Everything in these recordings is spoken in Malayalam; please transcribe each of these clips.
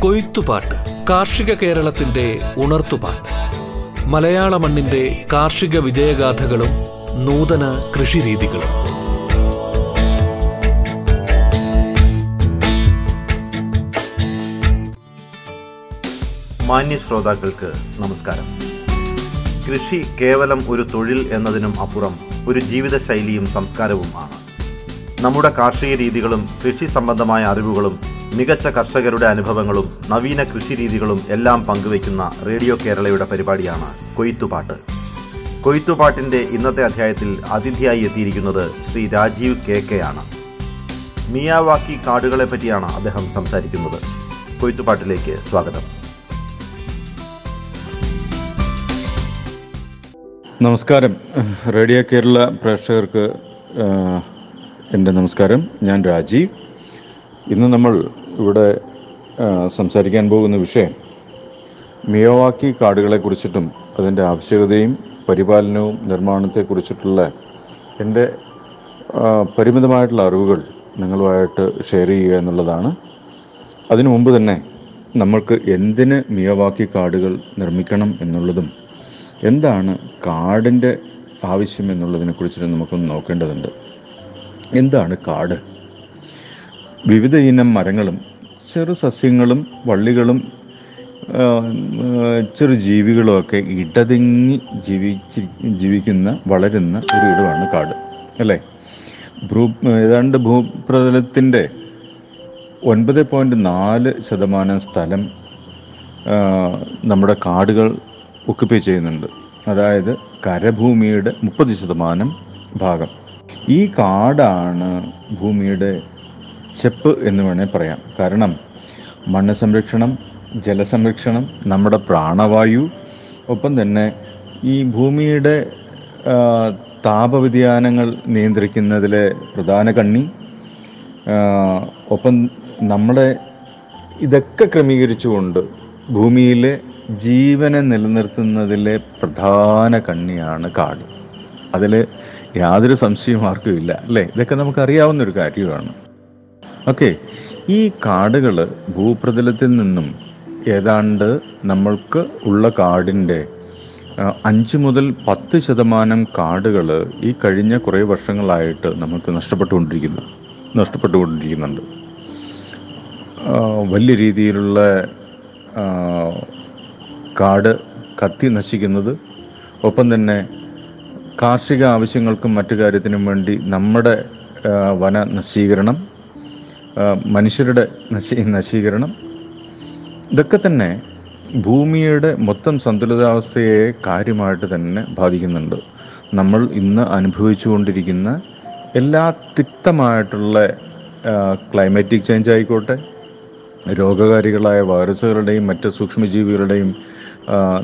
കൊയ്ത്തുപാട്ട് കാർഷിക കേരളത്തിന്റെ ഉണർത്തുപാട്ട്. മലയാള മണ്ണിന്റെ കാർഷിക വിജയഗാഥകളും നൂതന കൃഷിരീതികളും. മാന്യ ശ്രോതാക്കൾക്ക് നമസ്കാരം. കൃഷി കേവലം ഒരു തൊഴിൽ എന്നതിനും അപ്പുറം ഒരു ജീവിതശൈലിയും സംസ്കാരവുമാണ് നമ്മുടെ കാർഷിക രീതികളും കൃഷി സംബന്ധമായ അറിവുകളും മികച്ച കർഷകരുടെ അനുഭവങ്ങളും നവീന കൃഷി രീതികളും എല്ലാം പങ്കുവയ്ക്കുന്ന റേഡിയോ കേരളയുടെ പരിപാടിയാണ് കൊയ്ത്തുപാട്ട്. കൊയ്ത്തുപാട്ടിന്റെ ഇന്നത്തെ അധ്യായത്തിൽ അതിഥിയായി എത്തിയിരിക്കുന്നത് ശ്രീ രാജീവ് കെ കെ ആണ്. മിയാവാക്കി കാടുകളെ പറ്റിയാണ് അദ്ദേഹം സംസാരിക്കുന്നത്. കൊയ്ത്തുപാട്ടിലേക്ക് സ്വാഗതം. നമസ്കാരം. റേഡിയോ കേരള പ്രേക്ഷകർക്ക് എന്റെ നമസ്കാരം. ഞാൻ രാജീവ് ഇന്ന് നമ്മൾ ഇവിടെ സംസാരിക്കാൻ പോകുന്ന വിഷയം മിയോവാക്കി കാടുകളെ കുറിച്ചിട്ടും അതിന്റെ ആവശ്യകതയും പരിപാലനവും നിർമ്മാണത്തെക്കുറിച്ചിട്ടുള്ള എന്റെ പരിമിതമായിട്ടുള്ള അറിവുകൾ നിങ്ങളുമായിട്ട് ഷെയർ ചെയ്യുക എന്നുള്ളതാണ്. അതിനു മുമ്പ് തന്നെ നമ്മൾക്ക് എന്തിന് മിയോവാക്കി കാടുകൾ നിർമ്മിക്കണം എന്നുള്ളതും എന്താണ് കാടിന്റെ ആവശ്യം എന്നുള്ളതിനെ കുറിച്ചിട്ട് നമുക്കൊന്ന് നോക്കേണ്ടതുണ്ട്. എന്താണ് കാട്? വിവിധ ഇനം മരങ്ങളും ചെറു സസ്യങ്ങളും വള്ളികളും ചെറു ജീവികളുമൊക്കെ ഇടതിങ്ങി ജീവിച്ച് ജീവിക്കുന്ന വളരുന്ന ഒരു ഇടമാണ് കാട് അല്ലേ? ഭൂ ഏതാണ്ട് ഭൂപ്രതലത്തിന്റെ ഒൻപത് പോയിന്റ് നാല് ശതമാനം സ്ഥലം നമ്മുടെ കാടുകൾ ഒക്കുപ്പൈ ചെയ്യുന്നുണ്ട്. അതായത് കരഭൂമിയുടെ മുപ്പത് ശതമാനം ഭാഗം. ഈ കാടാണ് ഭൂമിയുടെ ചെപ്പ് എന്ന് വേണേൽ പറയാം. കാരണം മണ്ണ് സംരക്ഷണം ജലസംരക്ഷണം നമ്മുടെ പ്രാണവായു ഒപ്പം തന്നെ ഈ ഭൂമിയുടെ താപവ്യതിയാനങ്ങൾ നിയന്ത്രിക്കുന്നതിലെ പ്രധാന കണ്ണി ഒപ്പം നമ്മളെ ഇതൊക്കെ ക്രമീകരിച്ചുകൊണ്ട് ഭൂമിയിലെ ജീവനെ നിലനിർത്തുന്നതിലെ പ്രധാന കണ്ണിയാണ് കാട്. അതിൽ യാതൊരു സംശയവും ആർക്കും ഇല്ല അല്ലേ? ഇതൊക്കെ നമുക്കറിയാവുന്ന ഒരു കാര്യമാണ്. ഓക്കെ ഈ കാടുകൾ ഭൂപ്രതലത്തിൽ നിന്നും ഏതാണ്ട് നമ്മൾക്ക് ഉള്ള കാടിന്റെ അഞ്ച് മുതൽ പത്ത് ശതമാനം കാടുകൾ ഈ കഴിഞ്ഞ കുറേ വർഷങ്ങളായിട്ട് നമുക്ക് നഷ്ടപ്പെട്ടുകൊണ്ടിരിക്കുന്നു നഷ്ടപ്പെട്ടുകൊണ്ടിരിക്കുന്നുണ്ട്. വലിയ രീതിയിലുള്ള കാട് കത്തി നശിക്കുന്നത്. ഒപ്പം തന്നെ കാർഷിക ആവശ്യങ്ങൾക്കും മറ്റു കാര്യത്തിനും വേണ്ടി നമ്മുടെ വന നശീകരണം മനുഷ്യരുടെ നശീ നശീകരണം. ഇതൊക്കെ തന്നെ ഭൂമിയുടെ മൊത്തം സന്തുലിതാവസ്ഥയെ കാര്യമായിട്ട് തന്നെ ബാധിക്കുന്നുണ്ട്. നമ്മൾ ഇന്ന് അനുഭവിച്ചുകൊണ്ടിരിക്കുന്ന എല്ലാ തിക്തമായിട്ടുള്ള ക്ലൈമാറ്റിക് ചേഞ്ച് ആയിക്കോട്ടെ രോഗകാരികളായ വൈറസുകളുടെയും മറ്റ് സൂക്ഷ്മജീവികളുടെയും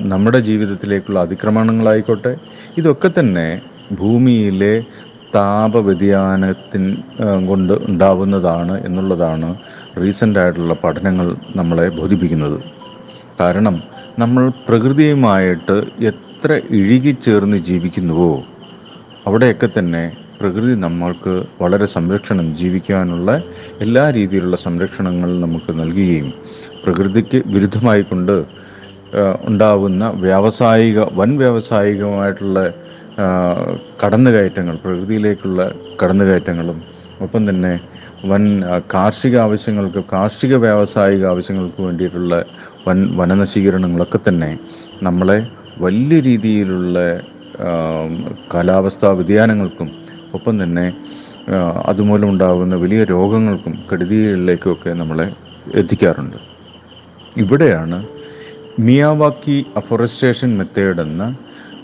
നമ്മുടെ ജീവിതത്തിലേക്കുള്ള അതിക്രമണങ്ങളായിക്കോട്ടെ. ഇതൊക്കെ തന്നെ ഭൂമിയിലെ താപവ്യതിയാനത്തിൻ കൊണ്ട് ഉണ്ടാവുന്നതാണ് എന്നുള്ളതാണ് ആയിട്ടുള്ള പഠനങ്ങൾ നമ്മളെ ബോധിപ്പിക്കുന്നത്. കാരണം നമ്മൾ പ്രകൃതിയുമായിട്ട് എത്ര ഇഴുകിച്ചേർന്ന് ജീവിക്കുന്നുവോ അവിടെയൊക്കെ തന്നെ പ്രകൃതി നമ്മൾക്ക് വളരെ സംരക്ഷണം ജീവിക്കാനുള്ള എല്ലാ രീതിയിലുള്ള സംരക്ഷണങ്ങൾ നമുക്ക് നൽകുകയും പ്രകൃതിക്ക് വിരുദ്ധമായിക്കൊണ്ട് ഉണ്ടാവുന്ന വ്യാവസായിക വൻ വ്യാവസായികമായിട്ടുള്ള കടന്നുകയറ്റങ്ങൾ പ്രകൃതിയിലേക്കുള്ള കടന്നുകയറ്റങ്ങളും ഒപ്പം തന്നെ വൻ കാർഷിക ആവശ്യങ്ങൾക്ക് കാർഷിക വ്യാവസായിക ആവശ്യങ്ങൾക്ക് വേണ്ടിയിട്ടുള്ള വൻ വനനശീകരണങ്ങളൊക്കെ തന്നെ നമ്മളെ വലിയ രീതിയിലുള്ള കാലാവസ്ഥാ വ്യതിയാനങ്ങൾക്കും ഒപ്പം തന്നെ അതുമൂലമുണ്ടാകുന്ന വലിയ രോഗങ്ങൾക്കും കെടുതികളിലേക്കൊക്കെ നമ്മളെ എത്തിക്കാറുണ്ട്. ഇവിടെയാണ് മിയാവാക്കി അഫോറസ്റ്റേഷൻ മെത്തേഡ് എന്ന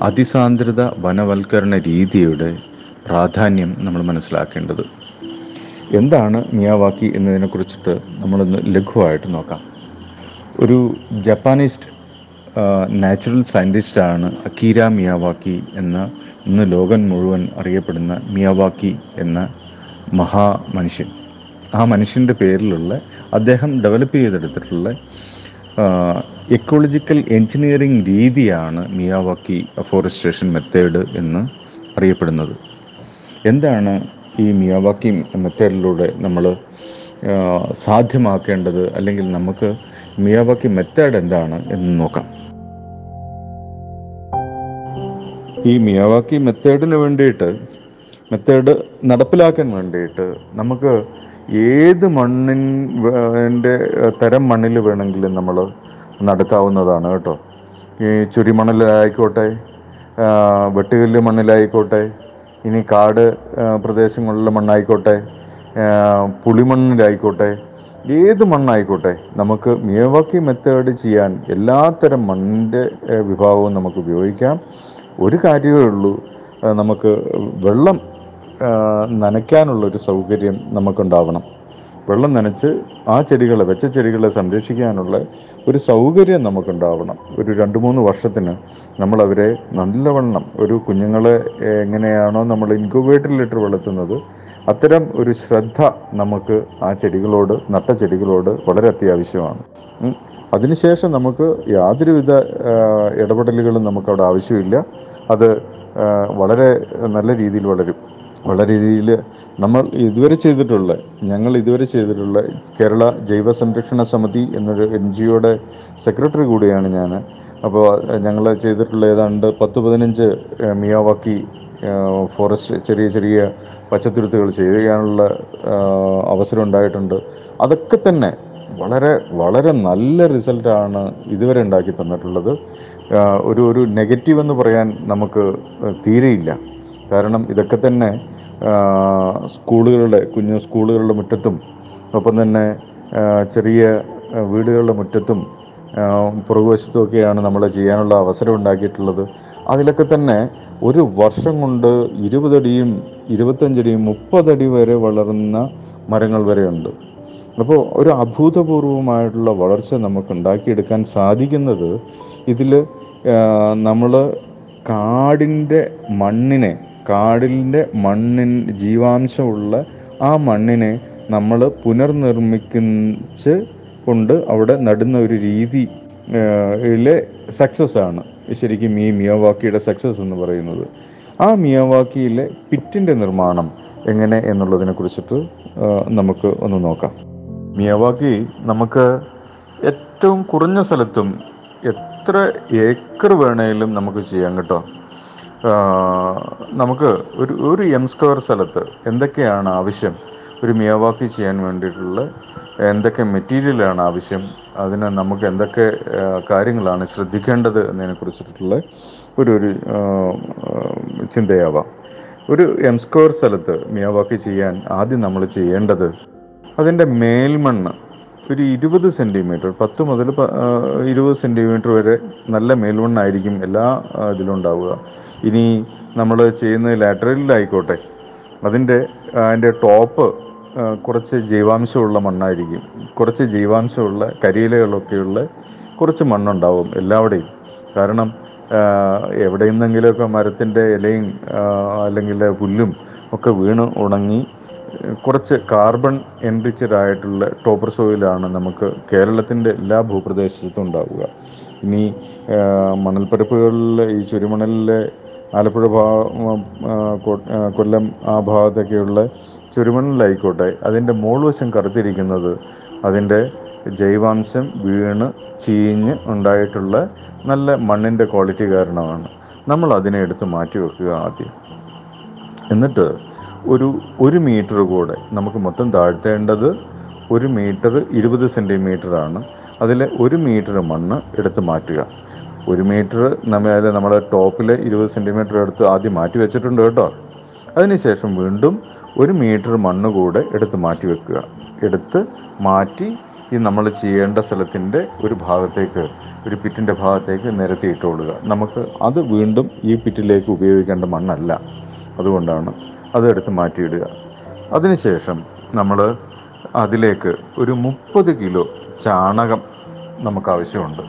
അതിസാന്ദ്രത വനവൽക്കരണ രീതിയുടെ പ്രാധാന്യം നമ്മൾ മനസ്സിലാക്കേണ്ടത്. എന്താണ് മിയാവാക്കി എന്നതിനെക്കുറിച്ചിട്ട് നമ്മളൊന്ന് ലഘുവായിട്ട് നോക്കാം. ഒരു ജപ്പാനീസ് നാച്ചുറൽ സയന്റിസ്റ്റാണ് അക്കീര മിയാവാക്കി എന്ന ഇന്ന് ലോകം മുഴുവൻ അറിയപ്പെടുന്ന മിയാവാക്കി എന്ന മഹാ മനുഷ്യൻ. ആ മനുഷ്യന്റെ പേരിലുള്ള അദ്ദേഹം ഡെവലപ്പ് ചെയ്തെടുത്തിട്ടുള്ള എക്കോളജിക്കൽ എഞ്ചിനീയറിംഗ് രീതിയാണ് മിയാവാക്കി അഫോറസ്റ്റേഷൻ മെത്തേഡ് എന്ന് അറിയപ്പെടുന്നത്. എന്താണ് ഈ മിയാവാക്കി മെത്തേഡിലൂടെ നമ്മൾ സാധ്യമാക്കേണ്ടത്? അല്ലെങ്കിൽ നമുക്ക് മിയാവാക്കി മെത്തേഡ് എന്താണ് എന്ന് നോക്കാം. ഈ മിയാവാക്കി മെത്തേഡിന് വേണ്ടിയിട്ട് മെത്തേഡ് നടപ്പിലാക്കാൻ വേണ്ടിയിട്ട് നമുക്ക് ഏത് മണ്ണിന്റെ തരം മണ്ണിൽ വേണമെങ്കിലും നമ്മൾ നടക്കാവുന്നതാണ് കേട്ടോ. ഈ ചുരിമണലായിക്കോട്ടെ വെട്ടുകല്ല് മണ്ണിലായിക്കോട്ടെ ഇനി കാട് പ്രദേശങ്ങളിലെ മണ്ണായിക്കോട്ടെ പുളിമണ്ണിലായിക്കോട്ടെ ഏത് മണ്ണായിക്കോട്ടെ നമുക്ക് മിയവാക്കി മെത്തേഡ് ചെയ്യാൻ എല്ലാത്തരം മണ്ണിന്റെ വിഭാഗവും നമുക്ക് ഉപയോഗിക്കാം. ഒരു കാര്യമേ ഉള്ളൂ നമുക്ക് വെള്ളം നനയ്ക്കാനുള്ളൊരു സൗകര്യം നമുക്കുണ്ടാവണം. വെള്ളം നനച്ച് ആ ചെടികളെ വെച്ച ചെടികളെ സംരക്ഷിക്കാനുള്ള ഒരു സൗകര്യം നമുക്കുണ്ടാവണം. ഒരു രണ്ട് മൂന്ന് വർഷത്തിന് നമ്മളവരെ നല്ലവണ്ണം ഒരു കുഞ്ഞുങ്ങളെ എങ്ങനെയാണോ നമ്മൾ ഇൻക്യുബേറ്ററിലിട്ട് വളർത്തുന്നത് അത്തരം ഒരു ശ്രദ്ധ നമുക്ക് ആ ചെടികളോട് നട്ട ചെടികളോട് വളരെ അത്യാവശ്യമാണ്. അതിനുശേഷം നമുക്ക് യാതൊരുവിധ ഇടപെടലുകളും നമുക്കവിടെ ആവശ്യമില്ല. അത് വളരെ നല്ല രീതിയിൽ വളരും. വളരെ രീതിയിൽ നമ്മൾ ഇതുവരെ ചെയ്തിട്ടുള്ള ഞങ്ങൾ ഇതുവരെ ചെയ്തിട്ടുള്ള കേരള ജൈവ സംരക്ഷണ സമിതി എന്നൊരു എൻ ജി ഒയുടെ സെക്രട്ടറി കൂടിയാണ് ഞാൻ. അപ്പോൾ ഞങ്ങൾ ചെയ്തിട്ടുള്ള ഏതാണ്ട് പത്ത് പതിനഞ്ച് മിയാവാക്കി ഫോറസ്റ്റ് ചെറിയ ചെറിയ പച്ചത്തുരുത്തുകൾ ചെയ്യാനുള്ള അവസരം ഉണ്ടായിട്ടുണ്ട്. അതൊക്കെ തന്നെ വളരെ വളരെ നല്ല റിസൾട്ടാണ് ഇതുവരെ ഉണ്ടാക്കി തന്നിട്ടുള്ളത്. ഒരു ഒരു നെഗറ്റീവ് എന്ന് പറയാൻ നമുക്ക് തീരെയില്ല. കാരണം ഇതൊക്കെ തന്നെ സ്കൂളുകളുടെ കുഞ്ഞു സ്കൂളുകളുടെ മുറ്റത്തും ഒപ്പം തന്നെ ചെറിയ വീടുകളുടെ മുറ്റത്തും പുറകുവശത്തുമൊക്കെയാണ് നമ്മൾ ചെയ്യാനുള്ള അവസരം ഉണ്ടാക്കിയിട്ടുള്ളത്. അതിലൊക്കെ തന്നെ ഒരു വർഷം കൊണ്ട് ഇരുപതടിയും ഇരുപത്തഞ്ചടിയും മുപ്പതടി വരെ വളർന്ന മരങ്ങൾ വരെയുണ്ട്. അപ്പോൾ ഒരു അഭൂതപൂർവമായിട്ടുള്ള വളർച്ച നമുക്ക് ഉണ്ടാക്കിയെടുക്കാൻ സാധിക്കുന്നത് ഇതിൽ നമ്മൾ കാടിന്റെ മണ്ണിനെ കാടിന്റെ മണ്ണിൻ ജീവാംശമുള്ള ആ മണ്ണിനെ നമ്മൾ പുനർനിർമ്മിച്ച് കൊണ്ട് അവിടെ നടുന്ന ഒരു രീതി യിലെ സക്സസ് ആണ്. ശരിക്കും ഈ മിയവാക്കിയുടെ സക്സസ് എന്ന് പറയുന്നത്. ആ മിയവാക്കിയിലെ പിറ്റിന്റെ നിർമ്മാണം എങ്ങനെ എന്നുള്ളതിനെ കുറിച്ചിട്ട് നമുക്ക് ഒന്ന് നോക്കാം. മിയവാക്കി നമുക്ക് ഏറ്റവും കുറഞ്ഞ സ്ഥലത്തും എത്ര ഏക്കർ വേണേലും നമുക്ക് ചെയ്യാം കേട്ടോ. നമുക്ക് ഒരു ഒരു എം സ്ക്വയർ സ്ഥലത്ത് എന്തൊക്കെയാണ് ആവശ്യം? ഒരു മിയവാക്കി ചെയ്യാൻ വേണ്ടിയിട്ടുള്ള എന്തൊക്കെ മെറ്റീരിയലാണ് ആവശ്യം? അതിന് നമുക്ക് എന്തൊക്കെ കാര്യങ്ങളാണ് ശ്രദ്ധിക്കേണ്ടത് എന്നതിനെ കുറിച്ചിട്ടുള്ള ഒരു ഒരു ചിന്തയാവാം. ഒരു എം സ്ക്വയർ സ്ഥലത്ത് മിയവാക്കി ചെയ്യാൻ ആദ്യം നമ്മൾ ചെയ്യേണ്ടത് അതിന്റെ മേൽമണ്ണ് ഒരു ഇരുപത് സെന്റിമീറ്റർ പത്ത് മുതൽ ഇരുപത് സെന്റിമീറ്റർ വരെ നല്ല മേൽമണ്ണായിരിക്കും എല്ലാ ആ, ഇതിലും ഉണ്ടാവുക. ഇനി നമ്മൾ ചെയ്യുന്ന ലാറ്ററലിലായിക്കോട്ടെ അതിന്റെ അതിന്റെ ടോപ്പ് കുറച്ച് ജീവാംശമുള്ള മണ്ണായിരിക്കും. കുറച്ച് ജീവാംശമുള്ള കരിയിലകളൊക്കെയുള്ള കുറച്ച് മണ്ണുണ്ടാവും എല്ലാവിടെയും. കാരണം എവിടെ നിന്നെങ്കിലുമൊക്കെ മരത്തിന്റെ ഇലയും അല്ലെങ്കിൽ പുല്ലും ഒക്കെ വീണ് ഉണങ്ങി കുറച്ച് കാർബൺ എൻറിച്ചഡ് ആയിട്ടുള്ള ടോപ്പർ സോയിലാണ് നമുക്ക് കേരളത്തിന്റെ എല്ലാ ഭൂപ്രദേശത്തും ഉണ്ടാവുക. ഇനി മണൽപ്പരപ്പുകളിൽ ഈ ചുരുമണലിലെ ആലപ്പുഴ കൊല്ലം ആ ഭാഗത്തൊക്കെയുള്ള ചുരുമണലായിക്കോട്ടെ അതിന്റെ മോൾവശം കറുത്തിരിക്കുന്നത് അതിന്റെ ജൈവാംശം വീണ് ചീഞ്ഞ് ഉണ്ടായിട്ടുള്ള നല്ല മണ്ണിന്റെ ക്വാളിറ്റി കാരണമാണ്. നമ്മൾ അതിനെ എടുത്ത് മാറ്റി വെക്കുക ആദ്യം. എന്നിട്ട് ഒരു ഒരു മീറ്റർ കൂടെ നമുക്ക് മൊത്തം താഴ്ത്തേണ്ടത് ഒരു മീറ്റർ ഇരുപത് സെന്റിമീറ്ററാണ്. അതിൽ ഒരു മീറ്റർ മണ്ണ് എടുത്ത് മാറ്റുക. ഒരു മീറ്റർ നമ്മൾ നമ്മുടെ ടോപ്പിൽ ഇരുപത് സെന്റിമീറ്റർ എടുത്ത് ആദ്യം മാറ്റി വെച്ചിട്ടുണ്ട് കേട്ടോ. അതിനുശേഷം വീണ്ടും ഒരു മീറ്റർ മണ്ണ് കൂടെ എടുത്ത് മാറ്റി വെക്കുക. എടുത്ത് മാറ്റി ഈ നമ്മൾ ചെയ്യേണ്ട സ്ഥലത്തിന്റെ ഒരു ഭാഗത്തേക്ക് ഒരു പിറ്റിന്റെ ഭാഗത്തേക്ക് നിരത്തി ഇട്ടുകൊള്ളുക നമുക്ക് അത് വീണ്ടും ഈ പിറ്റിലേക്ക് ഉപയോഗിക്കേണ്ട മണ്ണല്ല. അതുകൊണ്ടാണ് അതെടുത്ത് മാറ്റിയിടുക. അതിനുശേഷം നമ്മൾ അതിലേക്ക് ഒരു മുപ്പത് കിലോ ചാണകം നമുക്ക് ആവശ്യമുണ്ട്.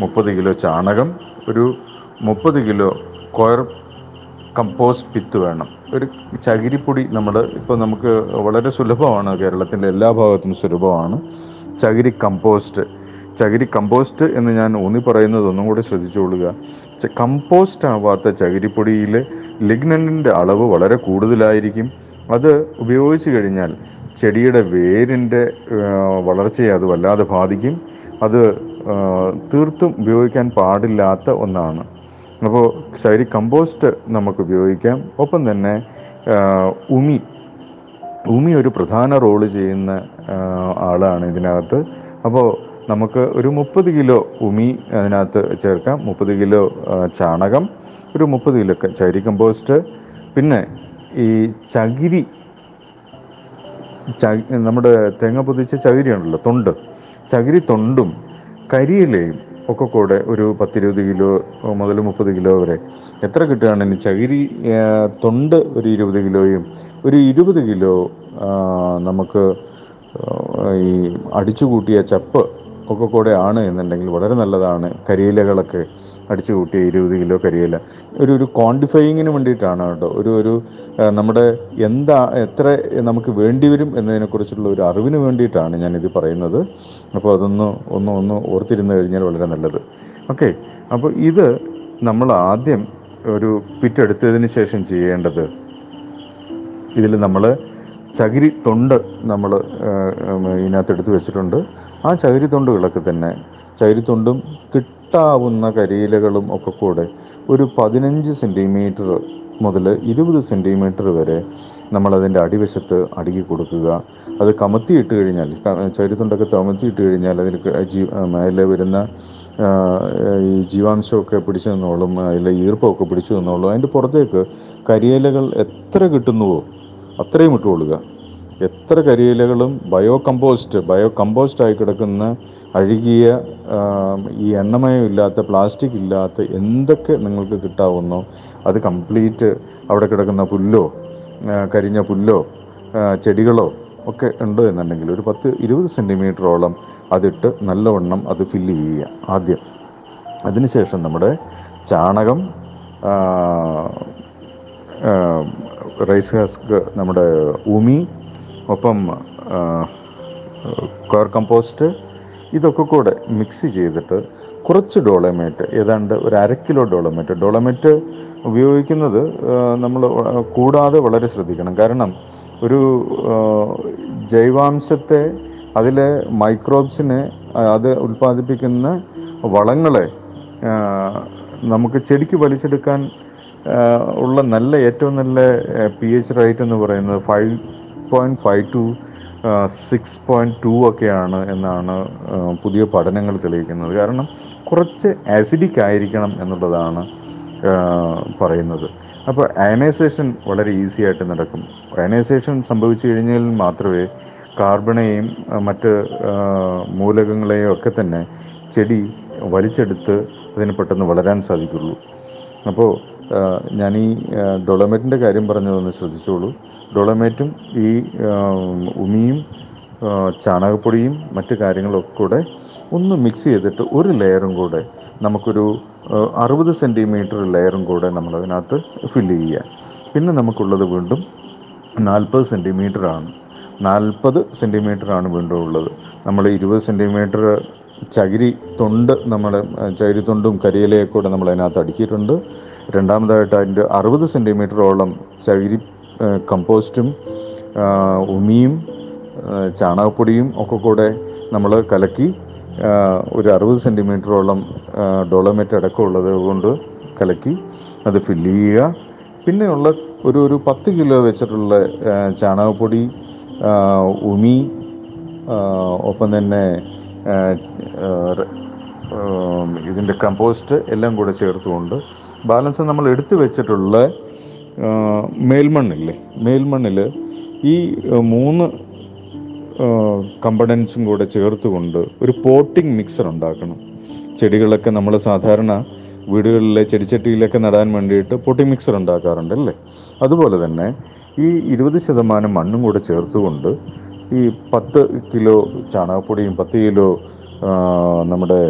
മുപ്പത് കിലോ ചാണകം ഒരു മുപ്പത് കിലോ കൊയർ കമ്പോസ്റ്റ് പിത്ത് വേണം. ഒരു ചകിരിപ്പൊടി നമ്മൾ ഇപ്പോൾ നമുക്ക് വളരെ സുലഭമാണ് കേരളത്തിന്റെ എല്ലാ ഭാഗത്തും സുലഭമാണ്. ചകിരി കമ്പോസ്റ്റ്. ചകിരി കമ്പോസ്റ്റ് എന്ന് ഞാൻ ഊന്നി പറയുന്നത് ഒന്നും കൂടി ശ്രദ്ധിച്ചുകൊള്ളുക കമ്പോസ്റ്റ് ആവാത്ത ചകിരിപ്പൊടിയിൽ ലിഗ്നന്റിന്റെ അളവ് വളരെ കൂടുതലായിരിക്കും. അത് ഉപയോഗിച്ച് കഴിഞ്ഞാൽ ചെടിയുടെ വേരിന്റെ വളർച്ചയെ അത് വല്ലാതെ ബാധിക്കും. അത് തീർത്തും ഉപയോഗിക്കാൻ പാടില്ലാത്ത ഒന്നാണ്. അപ്പോൾ ശരി കമ്പോസ്റ്റ് നമുക്ക് ഉപയോഗിക്കാം. ഒപ്പം തന്നെ ഉമി. ഉമി ഒരു പ്രധാന റോൾ ചെയ്യുന്ന ആളാണ് ഇതിനകത്ത്. അപ്പോൾ നമുക്ക് ഒരു മുപ്പത് കിലോ ഉമി അതിനകത്ത് ചേർക്കാം. മുപ്പത് കിലോ ചാണകം ഒരു മുപ്പത് കിലോ ചരി കമ്പോസ്റ്റ്. പിന്നെ ഈ ചകിരി നമ്മുടെ തേങ്ങ പൊതിച്ച ചകിരി ഉണ്ടല്ലോ തൊണ്ട്. ചകിരി തൊണ്ടും കരിയിലയും ഒക്കെ കൂടെ ഒരു പത്തിരുപത് കിലോ മുതൽ മുപ്പത് കിലോ വരെ എത്ര കിട്ടുകയാണെങ്കിൽ ചകിരി തൊണ്ട് ഒരു ഇരുപത് കിലോയും ഒരു ഇരുപത് കിലോ നമുക്ക് ഈ അടിച്ചു കൂട്ടിയ ചപ്പ് ഒക്കെ കൂടെ ആണ് എന്നുണ്ടെങ്കിൽ വളരെ നല്ലതാണ് കരിയിലകളൊക്കെ. അടിച്ചു കൂട്ടിയ ഇരുപത് കിലോ കരിയില. ഒരു ഒരു ക്വാണ്ടിഫയിങ്ങിന് വേണ്ടിയിട്ടാണ് കേട്ടോ. ഒരു ഒരു നമ്മുടെ എന്താ എത്ര നമുക്ക് വേണ്ടി വരും എന്നതിനെക്കുറിച്ചുള്ള ഒരു അറിവിന് വേണ്ടിയിട്ടാണ് ഞാനിത് പറയുന്നത്. അപ്പോൾ അതൊന്ന് ഒന്ന് ഒന്ന് ഓർത്തിരുന്ന് കഴിഞ്ഞാൽ വളരെ നല്ലത്. ഓക്കെ. അപ്പോൾ ഇത് നമ്മൾ ആദ്യം ഒരു പിറ്റ് എടുത്തതിന് ശേഷം ചെയ്യേണ്ടത് ഇതിൽ നമ്മൾ ചകിരി തൊണ്ട് നമ്മൾ ഇതിനകത്ത് എടുത്ത് വെച്ചിട്ടുണ്ട്. ആ ചകിരി തൊണ്ടുകളൊക്കെ തന്നെ. ചകിരി തൊണ്ടും കിട്ടാവുന്ന കരിയിലകളും ഒക്കെ കൂടെ ഒരു പതിനഞ്ച് സെന്റിമീറ്റർ മുതൽ ഇരുപത് സെന്റിമീറ്റർ വരെ നമ്മളതിന്റെ അടിവശത്ത് അടുക്കി കൊടുക്കുക. അത് കമത്തിയിട്ട് കഴിഞ്ഞാൽ ചരിത്തുണ്ടൊക്കെ തമത്തിയിട്ട് കഴിഞ്ഞാൽ അതിൽ ക- ജീ മേലെ വരുന്ന ഈ ജീവാംശമൊക്കെ പിടിച്ചു നിന്നോളും അതിലെ ഈർപ്പമൊക്കെ പിടിച്ചു നിന്നോളും. അതിന്റെ പുറത്തേക്ക് കരിയിലകൾ എത്ര കിട്ടുന്നുവോ അത്രയും ഇട്ടുകൊള്ളുക. എത്ര കരിയിലകളും ബയോ കമ്പോസ്റ്റ് ബയോ കമ്പോസ്റ്റായി കിടക്കുന്ന അഴുകിയ ഈ എണ്ണമയം ഇല്ലാത്ത പ്ലാസ്റ്റിക് ഇല്ലാത്ത എന്തൊക്കെ നിങ്ങൾക്ക് കിട്ടാവുന്നോ അത് കംപ്ലീറ്റ് അവിടെ കിടക്കുന്ന പുല്ലോ കരിഞ്ഞ പുല്ലോ ചെടികളോ ഒക്കെ ഉണ്ട് എന്നുണ്ടെങ്കിൽ ഒരു പത്ത് ഇരുപത് സെന്റിമീറ്ററോളം അതിട്ട് നല്ലവണ്ണം അത് ഫില്ല് ചെയ്യുക ആദ്യം. അതിനുശേഷം നമ്മുടെ ചാണകം റൈസ് ഹാസ്ക് നമ്മുടെ ഉമി ഒപ്പം കോർ കമ്പോസ്റ്റ് ഇതൊക്കെ കൂടെ മിക്സ് ചെയ്തിട്ട് കുറച്ച് ഡോളമേറ്റ് ഏതാണ്ട് ഒരു അര കിലോ ഡോളമേറ്റ് ഡോളമേറ്റ് ഉപയോഗിക്കുന്നത് നമ്മൾ കൂടാതെ വളരെ ശ്രദ്ധിക്കണം. കാരണം ഒരു ജൈവാംശത്തെ അതിലെ മൈക്രോബ്സിനെ അത് ഉൽപ്പാദിപ്പിക്കുന്ന വളങ്ങളെ നമുക്ക് ചെടിക്ക് വലിച്ചെടുക്കാൻ ഉള്ള നല്ല ഏറ്റവും നല്ല പി എച്ച് റേറ്റ് എന്ന് പറയുന്നത് five point five two six point two ഒക്കെയാണ് എന്നാണ് പുതിയ പഠനങ്ങൾ തെളിയിക്കുന്നത്. കാരണം കുറച്ച് ആസിഡിക് ആയിരിക്കണം എന്നുള്ളതാണ് പറയുന്നത്. അപ്പോൾ അയനൈസേഷൻ വളരെ ഈസി ആയിട്ട് നടക്കും. അയനൈസേഷൻ സംഭവിച്ചു കഴിഞ്ഞാൽ മാത്രമേ കാർബണേയും മറ്റ് മൂലകങ്ങളെയും ഒക്കെ തന്നെ ചെടി വലിച്ചെടുത്ത് അതിന് പെട്ടെന്ന് വളരാൻ സാധിക്കുള്ളൂ. അപ്പോൾ ഞാൻ ഈ ഡൊളമേറ്റിന്റെ കാര്യം പറഞ്ഞതൊന്ന് ശ്രദ്ധിച്ചോളൂ. ഡൊളമേറ്റും ഈ ഉമിയും ചാണകപ്പൊടിയും മറ്റു കാര്യങ്ങളൊക്കെ കൂടെ ഒന്ന് മിക്സ് ചെയ്തിട്ട് ഒരു ലെയറും കൂടെ നമുക്കൊരു അറുപത് സെന്റിമീറ്റർ ലെയറും കൂടെ നമ്മൾ അതിനകത്ത് ഫില്ല് ചെയ്യുക. പിന്നെ നമുക്കുള്ളത് വീണ്ടും നാൽപ്പത് ആണ്. നാൽപ്പത് ആണ് വീണ്ടും ഉള്ളത്. നമ്മൾ ഇരുപത് സെന്റിമീറ്റർ ചകിരി തൊണ്ട് നമ്മൾ ചകിരി തൊണ്ടും കരിയിലയൊക്കെ കൂടെ നമ്മൾ അതിനകത്ത് അടുക്കിയിട്ടുണ്ട്. രണ്ടാമതായിട്ട് അതിന്റെ അറുപത് സെന്റിമീറ്ററോളം ചകിരി കമ്പോസ്റ്റും ഉമിയും ചാണകപ്പൊടിയും ഒക്കെ കൂടെ നമ്മൾ കലക്കി ഒരു അറുപത് സെന്റിമീറ്ററോളം ഡോളമേറ്റ് അടക്കമുള്ളത് കൊണ്ട് കലക്കി അത് ഫില്ല് ചെയ്യുക. പിന്നെയുള്ള ഒരു ഒരു പത്ത് കിലോ വെച്ചിട്ടുള്ള ചാണകപ്പൊടി ഉമി ഒപ്പം തന്നെ ഇതിന്റെ കമ്പോസ്റ്റ് എല്ലാം കൂടെ ചേർത്തുകൊണ്ട് ബാലൻസ് നമ്മൾ എടുത്തു വെച്ചിട്ടുള്ള മേൽമണ്ണില്ലേ മേൽമണ്ണിൽ ഈ മൂന്ന് കമ്പണൻസും കൂടെ ചേർത്തുകൊണ്ട് ഒരു പോട്ടിംഗ് മിക്സർ ഉണ്ടാക്കണം. ചെടികളൊക്കെ നമ്മൾ സാധാരണ വീടുകളിലെ ചെടിച്ചട്ടിയിലൊക്കെ നടാൻ വേണ്ടിയിട്ട് പോട്ടിംഗ് മിക്സർ ഉണ്ടാക്കാറുണ്ട് അല്ലേ? അതുപോലെ തന്നെ ഈ ഇരുപത് ശതമാനം മണ്ണും കൂടെ ചേർത്തുകൊണ്ട് ഈ പത്ത് കിലോ ചാണകപ്പൊടിയും പത്ത് കിലോ നമ്മുടെ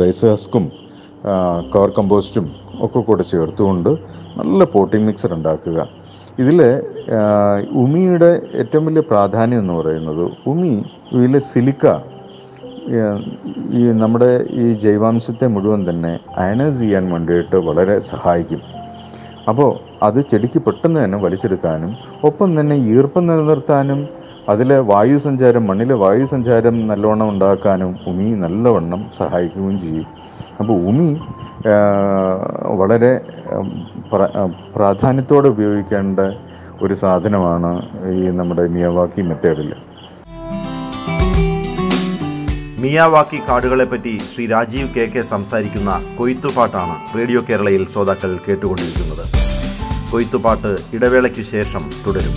റൈസ് ഹസ്കും കവർ കമ്പോസ്റ്റും ഒക്കെ കൂടെ ചേർത്തുകൊണ്ട് നല്ല പോട്ടിംഗ് മിക്സർ ഉണ്ടാക്കുക. ഇതിൽ ഉമിയുടെ ഏറ്റവും വലിയ പ്രാധാന്യം എന്ന് പറയുന്നത് ഉമി ഇതിലെ സിലിക്ക ഈ നമ്മുടെ ഈ ജൈവാംശത്തെ മുഴുവൻ തന്നെ അയനൈസ് ചെയ്യാൻ വേണ്ടിയിട്ട് വളരെ സഹായിക്കും. അപ്പോൾ അത് ചെടിക്ക് പെട്ടെന്ന് തന്നെ വലിച്ചെടുക്കാനും ഒപ്പം തന്നെ ഈർപ്പം നിലനിർത്താനും അതിലെ വായുസഞ്ചാരം മണ്ണിലെ വായുസഞ്ചാരം നല്ലവണ്ണം ഉണ്ടാക്കാനും ഉമി നല്ലവണ്ണം സഹായിക്കുകയും ചെയ്യും. അപ്പോൾ ഉമി വളരെ പ്ര- പ്രാധാന്യത്തോടെ ഉപയോഗിക്കേണ്ട ഒരു സാധനമാണ് ഈ നമ്മുടെ മിയവാക്കി മെത്തേഡിൽ മിയാവാക്കി കാടുകളെ പറ്റി ശ്രീ രാജീവ് കെ കെ സംസാരിക്കുന്ന കൊയ്ത്തുപാട്ടാണ് റേഡിയോ കേരളയിൽ ശ്രോതാക്കൾ കേട്ടുകൊണ്ടിരിക്കുന്നത്. കൊയ്ത്തുപാട്ട് ഇടവേളയ്ക്ക് ശേഷം തുടരും.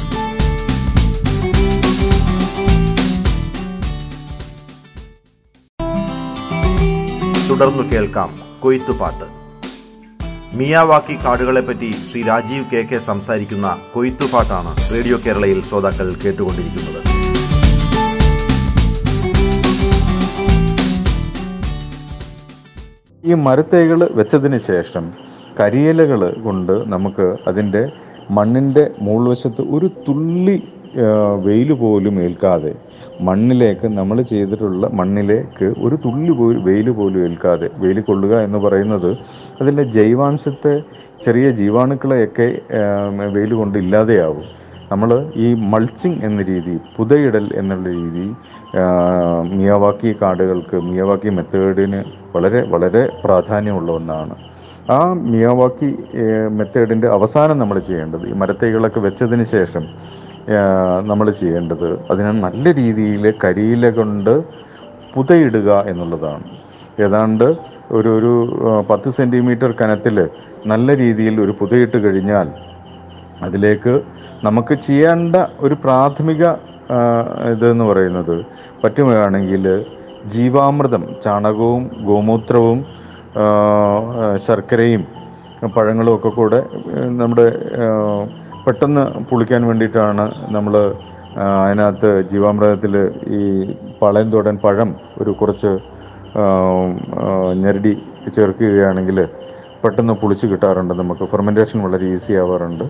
തുടർന്നു കേൾക്കാം കൊയ്ത്തുപാട്ട്. മിയാവാക്കി കാടുകളെപ്പറ്റി ശ്രീ രാജീവ് കെ കെ സംസാരിക്കുന്ന കൊയ്ത്തുപാട്ടാണ് റേഡിയോ കേരളയിൽ ശ്രോതാക്കൾ കേട്ടുകൊണ്ടിരിക്കുന്നത്. ഈ മരത്തൈകൾ വെച്ചതിന് ശേഷം കരിയിലകൾ കൊണ്ട് നമുക്ക് അതിന്റെ മണ്ണിന്റെ മുകൾവശത്ത് ഒരു തുള്ളി വെയിൽ പോലും ഏൽക്കാതെ മണ്ണിലേക്ക് നമ്മൾ ചെയ്തിട്ടുള്ള മണ്ണിലേക്ക് ഒരു തുള്ളി പോലും വെയിൽ പോലും ഏൽക്കാതെ വെയിൽ കൊള്ളുക എന്ന് പറയുന്നത് അതിന്റെ ജൈവാംശത്തെ ചെറിയ ജീവാണുക്കളെയൊക്കെ വെയിൽ കൊണ്ട് ഇല്ലാതെയാവും. നമ്മൾ ഈ മൾച്ചിങ് എന്ന രീതി പുതയിടൽ എന്നുള്ള രീതി മിയവാക്കി കാടുകൾക്ക് മിയവാക്കി മെത്തേഡിന് വളരെ വളരെ പ്രാധാന്യമുള്ള ഒന്നാണ്. ആ മിയവാക്കി മെത്തേഡിന്റെ അവസാനം നമ്മൾ ചെയ്യേണ്ടത് ഈ മരത്തൈകളൊക്കെ വെച്ചതിന് ശേഷം നമ്മൾ ചെയ്യേണ്ടത് അതിനെ നല്ല രീതിയിൽ കരിയില കൊണ്ട് പുതയിടുക എന്നുള്ളതാണ്. ഏതാണ്ട് ഒരു ഒരു പത്ത് സെന്റിമീറ്റർ കനത്തിൽ നല്ല രീതിയിൽ ഒരു പുതയിട്ട് കഴിഞ്ഞാൽ അതിലേക്ക് നമുക്ക് ചെയ്യേണ്ട ഒരു പ്രാഥമിക ഇതെന്ന് പറയുന്നത് പറ്റുകയാണെങ്കിൽ ജീവാമൃതം ചാണകവും ഗോമൂത്രവും ശർക്കരയും പഴങ്ങളും ഒക്കെ കൂടെ നമ്മുടെ പെട്ടെന്ന് പുളിക്കാൻ വേണ്ടിയിട്ടാണ് നമ്മൾ അതിനകത്ത് ജീവാമൃതത്തിൽ ഈ പളയന്തോടൻ പഴം ഒരു കുറച്ച് ഞെരടി ചേർക്കുകയാണെങ്കിൽ പെട്ടെന്ന് പുളിച്ച് കിട്ടാറുണ്ട് നമുക്ക്. ഫെർമെന്റേഷൻ വളരെ ഈസി ആവാറുണ്ട്.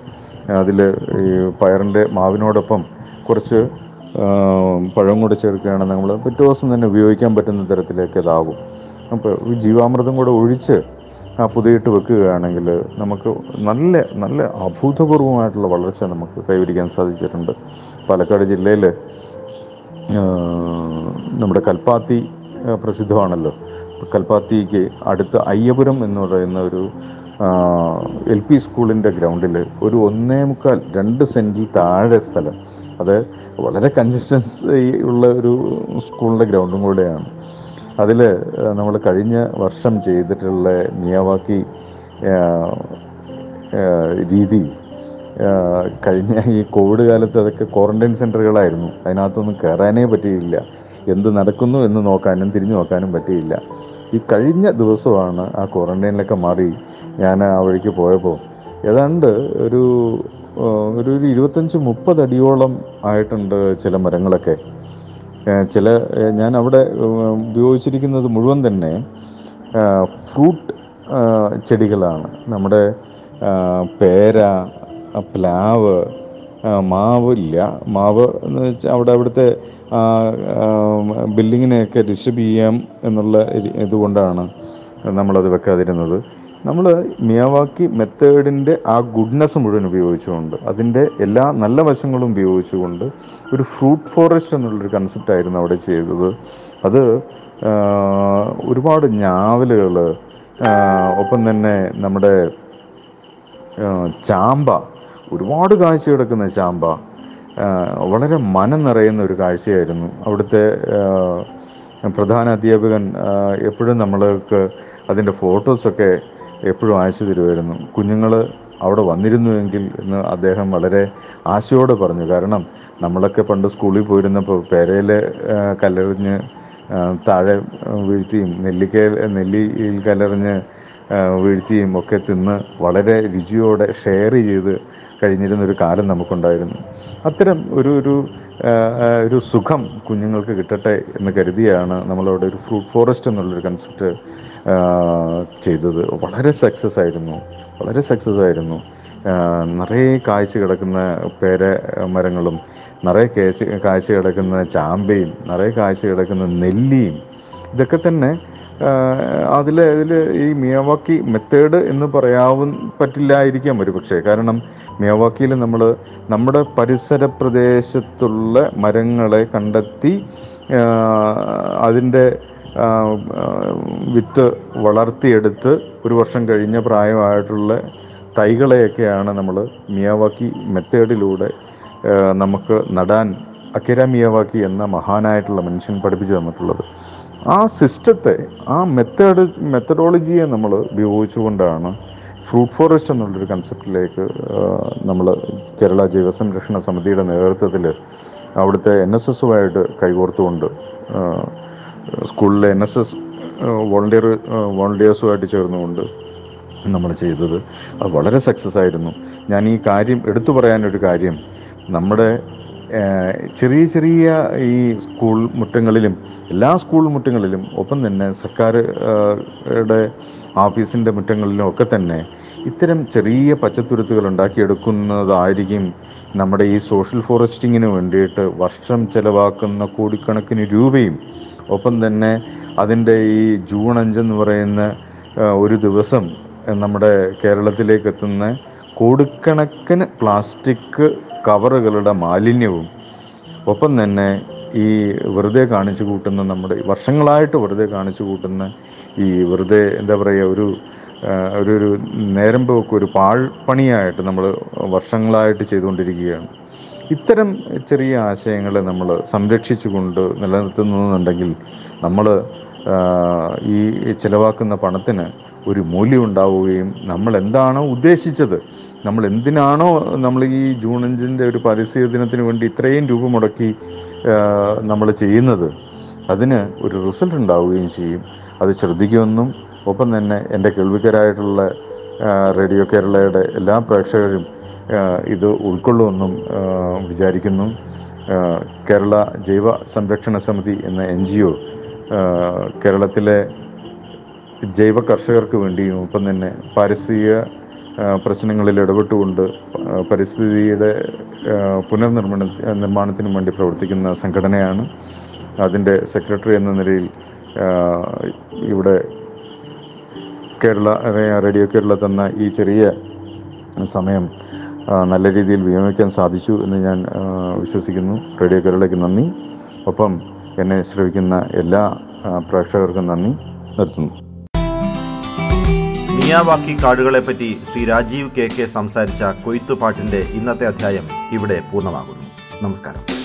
അതിൽ ഈ പയറിന്റെ മാവിനോടൊപ്പം കുറച്ച് പഴം കൂടെ ചേർക്കുകയാണെങ്കിൽ നമ്മൾ പിറ്റേ ദിവസം തന്നെ ഉപയോഗിക്കാൻ പറ്റുന്ന തരത്തിലേക്ക് അതാവും അപ്പോൾ ഈ ജീവാമൃതം കൂടെ ഒഴിച്ച് പുതിയിട്ട് വെക്കുകയാണെങ്കിൽ നമുക്ക് നല്ല നല്ല അഭൂതപൂർവമായിട്ടുള്ള വളർച്ച നമുക്ക് കൈവരിക്കാൻ സാധിച്ചിട്ടുണ്ട്. പാലക്കാട് ജില്ലയിൽ നമ്മുടെ കൽപ്പാത്തി പ്രസിദ്ധമാണല്ലോ. കൽപ്പാത്തിക്ക് അടുത്ത് അയ്യപുരം എന്ന് പറയുന്ന ഒരു എൽ പി സ്കൂളിന്റെ ഗ്രൗണ്ടിൽ ഒരു ഒന്നേ മുക്കാൽ രണ്ട് സെന്റിൽ താഴെ സ്ഥലം. അത് വളരെ കൺസിസ്റ്റൻസി ഉള്ള ഒരു സ്കൂളിന്റെ ഗ്രൗണ്ടും കൂടെയാണ്. അതിൽ നമ്മൾ കഴിഞ്ഞ വർഷം ചെയ്തിട്ടുള്ള മിയാവാക്കി രീതി കഴിഞ്ഞ ഈ കോവിഡ് കാലത്ത് അതൊക്കെ ക്വാറന്റൈൻ സെന്ററുകളായിരുന്നു അതിനകത്തൊന്നും കയറാനേ പറ്റിയില്ല. എന്ത് നടക്കുന്നു എന്ന് നോക്കാനും തിരിഞ്ഞു നോക്കാനും പറ്റിയില്ല. ഈ കഴിഞ്ഞ ദിവസമാണ് ആ ക്വാറന്റൈനിലൊക്കെ മാറി ഞാൻ ആ വഴിക്ക് പോയപ്പോൾ ഏതാണ്ട് ഒരു ഒരു ഇരുപത്തഞ്ച് മുപ്പത് അടിയോളം ആയിട്ടുണ്ട് ചില മരങ്ങളൊക്കെ. ചില ഞാൻ അവിടെ ഉപയോഗിച്ചിരിക്കുന്നത് മുഴുവൻ തന്നെ ഫ്രൂട്ട് ചെടികളാണ്. നമ്മുടെ പേര പ്ലാവ് മാവില്ല മാവ് എന്ന് വെച്ചാൽ അവിടെ അവിടുത്തെ ബില്ലിങ്ങിനെയൊക്കെ ഡിസ്റ്റർബ് ചെയ്യാം എന്നുള്ള ഇതുകൊണ്ടാണ് നമ്മളത് വെക്കാതിരുന്നത്. നമ്മൾ മിയാവാക്കി മെത്തേഡിന്റെ ആ ഗുഡ്നെസ് മുഴുവൻ ഉപയോഗിച്ചുകൊണ്ട് അതിന്റെ എല്ലാ നല്ല വശങ്ങളും ഉപയോഗിച്ചുകൊണ്ട് ഒരു ഫ്രൂട്ട് ഫോറസ്റ്റ് എന്നുള്ളൊരു കൺസെപ്റ്റായിരുന്നു അവിടെ ചെയ്തത്. അത് ഒരുപാട് ഞാവലുകൾ ഒപ്പം തന്നെ നമ്മുടെ ചാമ്പ ഒരുപാട് കാഴ്ച കിടക്കുന്ന ചാമ്പ വളരെ മനം നിറയുന്ന ഒരു കാഴ്ചയായിരുന്നു. അവിടുത്തെ പ്രധാന അധ്യാപകൻ എപ്പോഴും നമ്മൾക്ക് അതിന്റെ ഫോട്ടോസൊക്കെ എപ്പോഴും അയച്ചു തരുമായിരുന്നു. കുഞ്ഞുങ്ങൾ അവിടെ വന്നിരുന്നുവെങ്കിൽ എന്ന് അദ്ദേഹം വളരെ ആശയോടെ പറഞ്ഞു. കാരണം നമ്മളൊക്കെ പണ്ട് സ്കൂളിൽ പോയിരുന്നപ്പോൾ പേരയിൽ കല്ലെറിഞ്ഞ് താഴെ വീഴ്ത്തിയും നെല്ലിക്കയിൽ നെല്ലിയിൽ കല്ലെറിഞ്ഞ് വീഴ്ത്തിയും ഒക്കെ തിന്ന് വളരെ രുചിയോടെ ഷെയർ ചെയ്ത് കഴിഞ്ഞിരുന്ന ഒരു കാലം നമുക്കുണ്ടായിരുന്നു. അത്തരം ഒരു ഒരു ഒരു സുഖം കുഞ്ഞുങ്ങൾക്ക് കിട്ടട്ടെ എന്ന് കരുതിയാണ് നമ്മളവിടെ ഒരു ഫ്രൂട്ട് ഫോറസ്റ്റ് എന്നുള്ളൊരു കൺസെപ്റ്റ് ചെയ്തത്. വളരെ സക്സസ് ആയിരുന്നു. വളരെ സക്സസ് ആയിരുന്നു. നിറയെ കാഴ്ച കിടക്കുന്ന പേര മരങ്ങളും നിറയെ കേച്ച് കാഴ്ച കിടക്കുന്ന ചാമ്പയും നിറയെ കാഴ്ച കിടക്കുന്ന നെല്ലിയും ഇതൊക്കെ തന്നെ അതിൽ അതിൽ ഈ മിയവാക്കി മെത്തേഡ് എന്ന് പറയാവും പറ്റില്ലായിരിക്കാം ഒരു പക്ഷേ. കാരണം മിയവാക്കിയിൽ നമ്മൾ നമ്മുടെ പരിസര പ്രദേശത്തുള്ള മരങ്ങളെ കണ്ടെത്തി അതിന്റെ വിത്ത് വളർത്തിയെടുത്ത് ഒരു വർഷം കഴിഞ്ഞ പ്രായമായിട്ടുള്ള തൈകളെയൊക്കെയാണ് നമ്മൾ മിയാവാക്കി മെത്തേഡിലൂടെ നമുക്ക് നടാൻ അക്കിര മിയാവാക്കി എന്ന മഹാനായിട്ടുള്ള മനുഷ്യൻ പഠിപ്പിച്ചു തന്നിട്ടുള്ളത്. ആ സിസ്റ്റത്തെ ആ മെത്തേഡ് മെത്തഡോളജിയെ നമ്മൾ ഉപയോഗിച്ചുകൊണ്ടാണ് ഫ്രൂട്ട് ഫോറസ്റ്റ് എന്നുള്ളൊരു കൺസെപ്റ്റിലേക്ക് നമ്മൾ കേരള ജൈവസംരക്ഷണ സമിതിയുടെ നേതൃത്വത്തിൽ അവിടുത്തെ എൻ എസ് എസുമായിട്ട് കൈകോർത്തുകൊണ്ട് സ്കൂളിലെ എൻ എസ് എസ് വോളണ്ടിയർ വോളണ്ടിയേഴ്സുമായിട്ട് ചേർന്നുകൊണ്ട് നമ്മൾ ചെയ്തത്. അത് വളരെ സക്സസ് ആയിരുന്നു. ഞാൻ ഈ കാര്യം എടുത്തു പറയാനൊരു കാര്യം. നമ്മുടെ ചെറിയ ചെറിയ ഈ സ്കൂൾ മുറ്റങ്ങളിലും എല്ലാ സ്കൂൾ മുറ്റങ്ങളിലും ഒപ്പം തന്നെ യുടെ ഓഫീസിന്റെ മുറ്റങ്ങളിലും ഒക്കെ തന്നെ ഇത്തരം ചെറിയ പച്ചത്തുരുത്തുകൾ ഉണ്ടാക്കിയെടുക്കുന്നതായിരിക്കും നമ്മുടെ ഈ സോഷ്യൽ ഫോറസ്റ്റിങ്ങിന് വേണ്ടിയിട്ട് വർഷം ചെലവാക്കുന്ന കോടിക്കണക്കിന് രൂപയും ഒപ്പം തന്നെ അതിന്റെ ഈ ജൂൺ അഞ്ചെന്ന് പറയുന്ന ഒരു ദിവസം നമ്മുടെ കേരളത്തിലേക്ക് എത്തുന്ന കോടിക്കണക്കിന് പ്ലാസ്റ്റിക് കവറുകളുടെ മാലിന്യവും ഒപ്പം തന്നെ ഈ വെറുതെ കാണിച്ചു കൂട്ടുന്ന നമ്മുടെ വർഷങ്ങളായിട്ട് വെറുതെ കാണിച്ചു കൂട്ടുന്ന ഈ വെറുതെ എന്താ പറയുക ഒരു ഒരു ഒരു നേരം പോക്ക് ഒരു പാഴ്പണിയായിട്ട് നമ്മൾ വർഷങ്ങളായിട്ട് ചെയ്തുകൊണ്ടിരിക്കുകയാണ്. ഇത്തരം ചെറിയ ആശയങ്ങളെ നമ്മൾ സംരക്ഷിച്ചുകൊണ്ട് നിലനിർത്തുന്നുണ്ടെങ്കിൽ നമ്മൾ ഈ ചിലവാക്കുന്ന പണത്തിന് ഒരു മൂല്യം ഉണ്ടാവുകയും നമ്മൾ എന്താണോ ഉദ്ദേശിച്ചത് നമ്മൾ എന്തിനാണോ നമ്മൾ ഈ ജൂൺ അഞ്ചിന്റെ ഒരു പരിസ്ഥിതി ദിനത്തിന് വേണ്ടി ഇത്രയും രൂപ മുടക്കി നമ്മൾ ചെയ്യുന്നത് അതിന് ഒരു റിസൾട്ട് ഉണ്ടാവുകയും ചെയ്യും. അത് ശ്രദ്ധിക്കുമെന്നും ഒപ്പം തന്നെ എന്റെ കേൾവിക്കാരായിട്ടുള്ള റേഡിയോ കേരളയുടെ എല്ലാ പ്രേക്ഷകരും ഇത് ഉൾക്കൊള്ളുമെന്നും വിചാരിക്കുന്നു. കേരള ജൈവ സംരക്ഷണ സമിതി എന്ന എൻ ജി ഒ കേരളത്തിലെ ജൈവ കർഷകർക്ക് വേണ്ടിയും ഒപ്പം തന്നെ പാരിസ്ഥിതിക പ്രശ്നങ്ങളിൽ ഇടപെട്ടുകൊണ്ട് പരിസ്ഥിതിയുടെ പുനർനിർമ്മാണ നിർമ്മാണത്തിനും വേണ്ടി പ്രവർത്തിക്കുന്ന സംഘടനയാണ്. അതിന്റെ സെക്രട്ടറി എന്ന നിലയിൽ ഇവിടെ കേരള റേഡിയോ കേരള തന്ന ഈ ചെറിയ സമയം നല്ല രീതിയിൽ വിനിയോഗിക്കാൻ സാധിച്ചു എന്ന് ഞാൻ വിശ്വസിക്കുന്നു. റേഡിയോ കേരളയ്ക്ക് നന്ദി. ഒപ്പം എന്നെ ശ്രവിക്കുന്ന എല്ലാ പ്രേക്ഷകർക്കും നന്ദി. നിർത്തുന്നു. മിയാവാക്കി കാടുകളെപ്പറ്റി ശ്രീ രാജീവ് കെ കെ സംസാരിച്ച കൊയ്ത്തുപാട്ടിന്റെ ഇന്നത്തെ അധ്യായം ഇവിടെ പൂർണമാകുന്നു. നമസ്കാരം.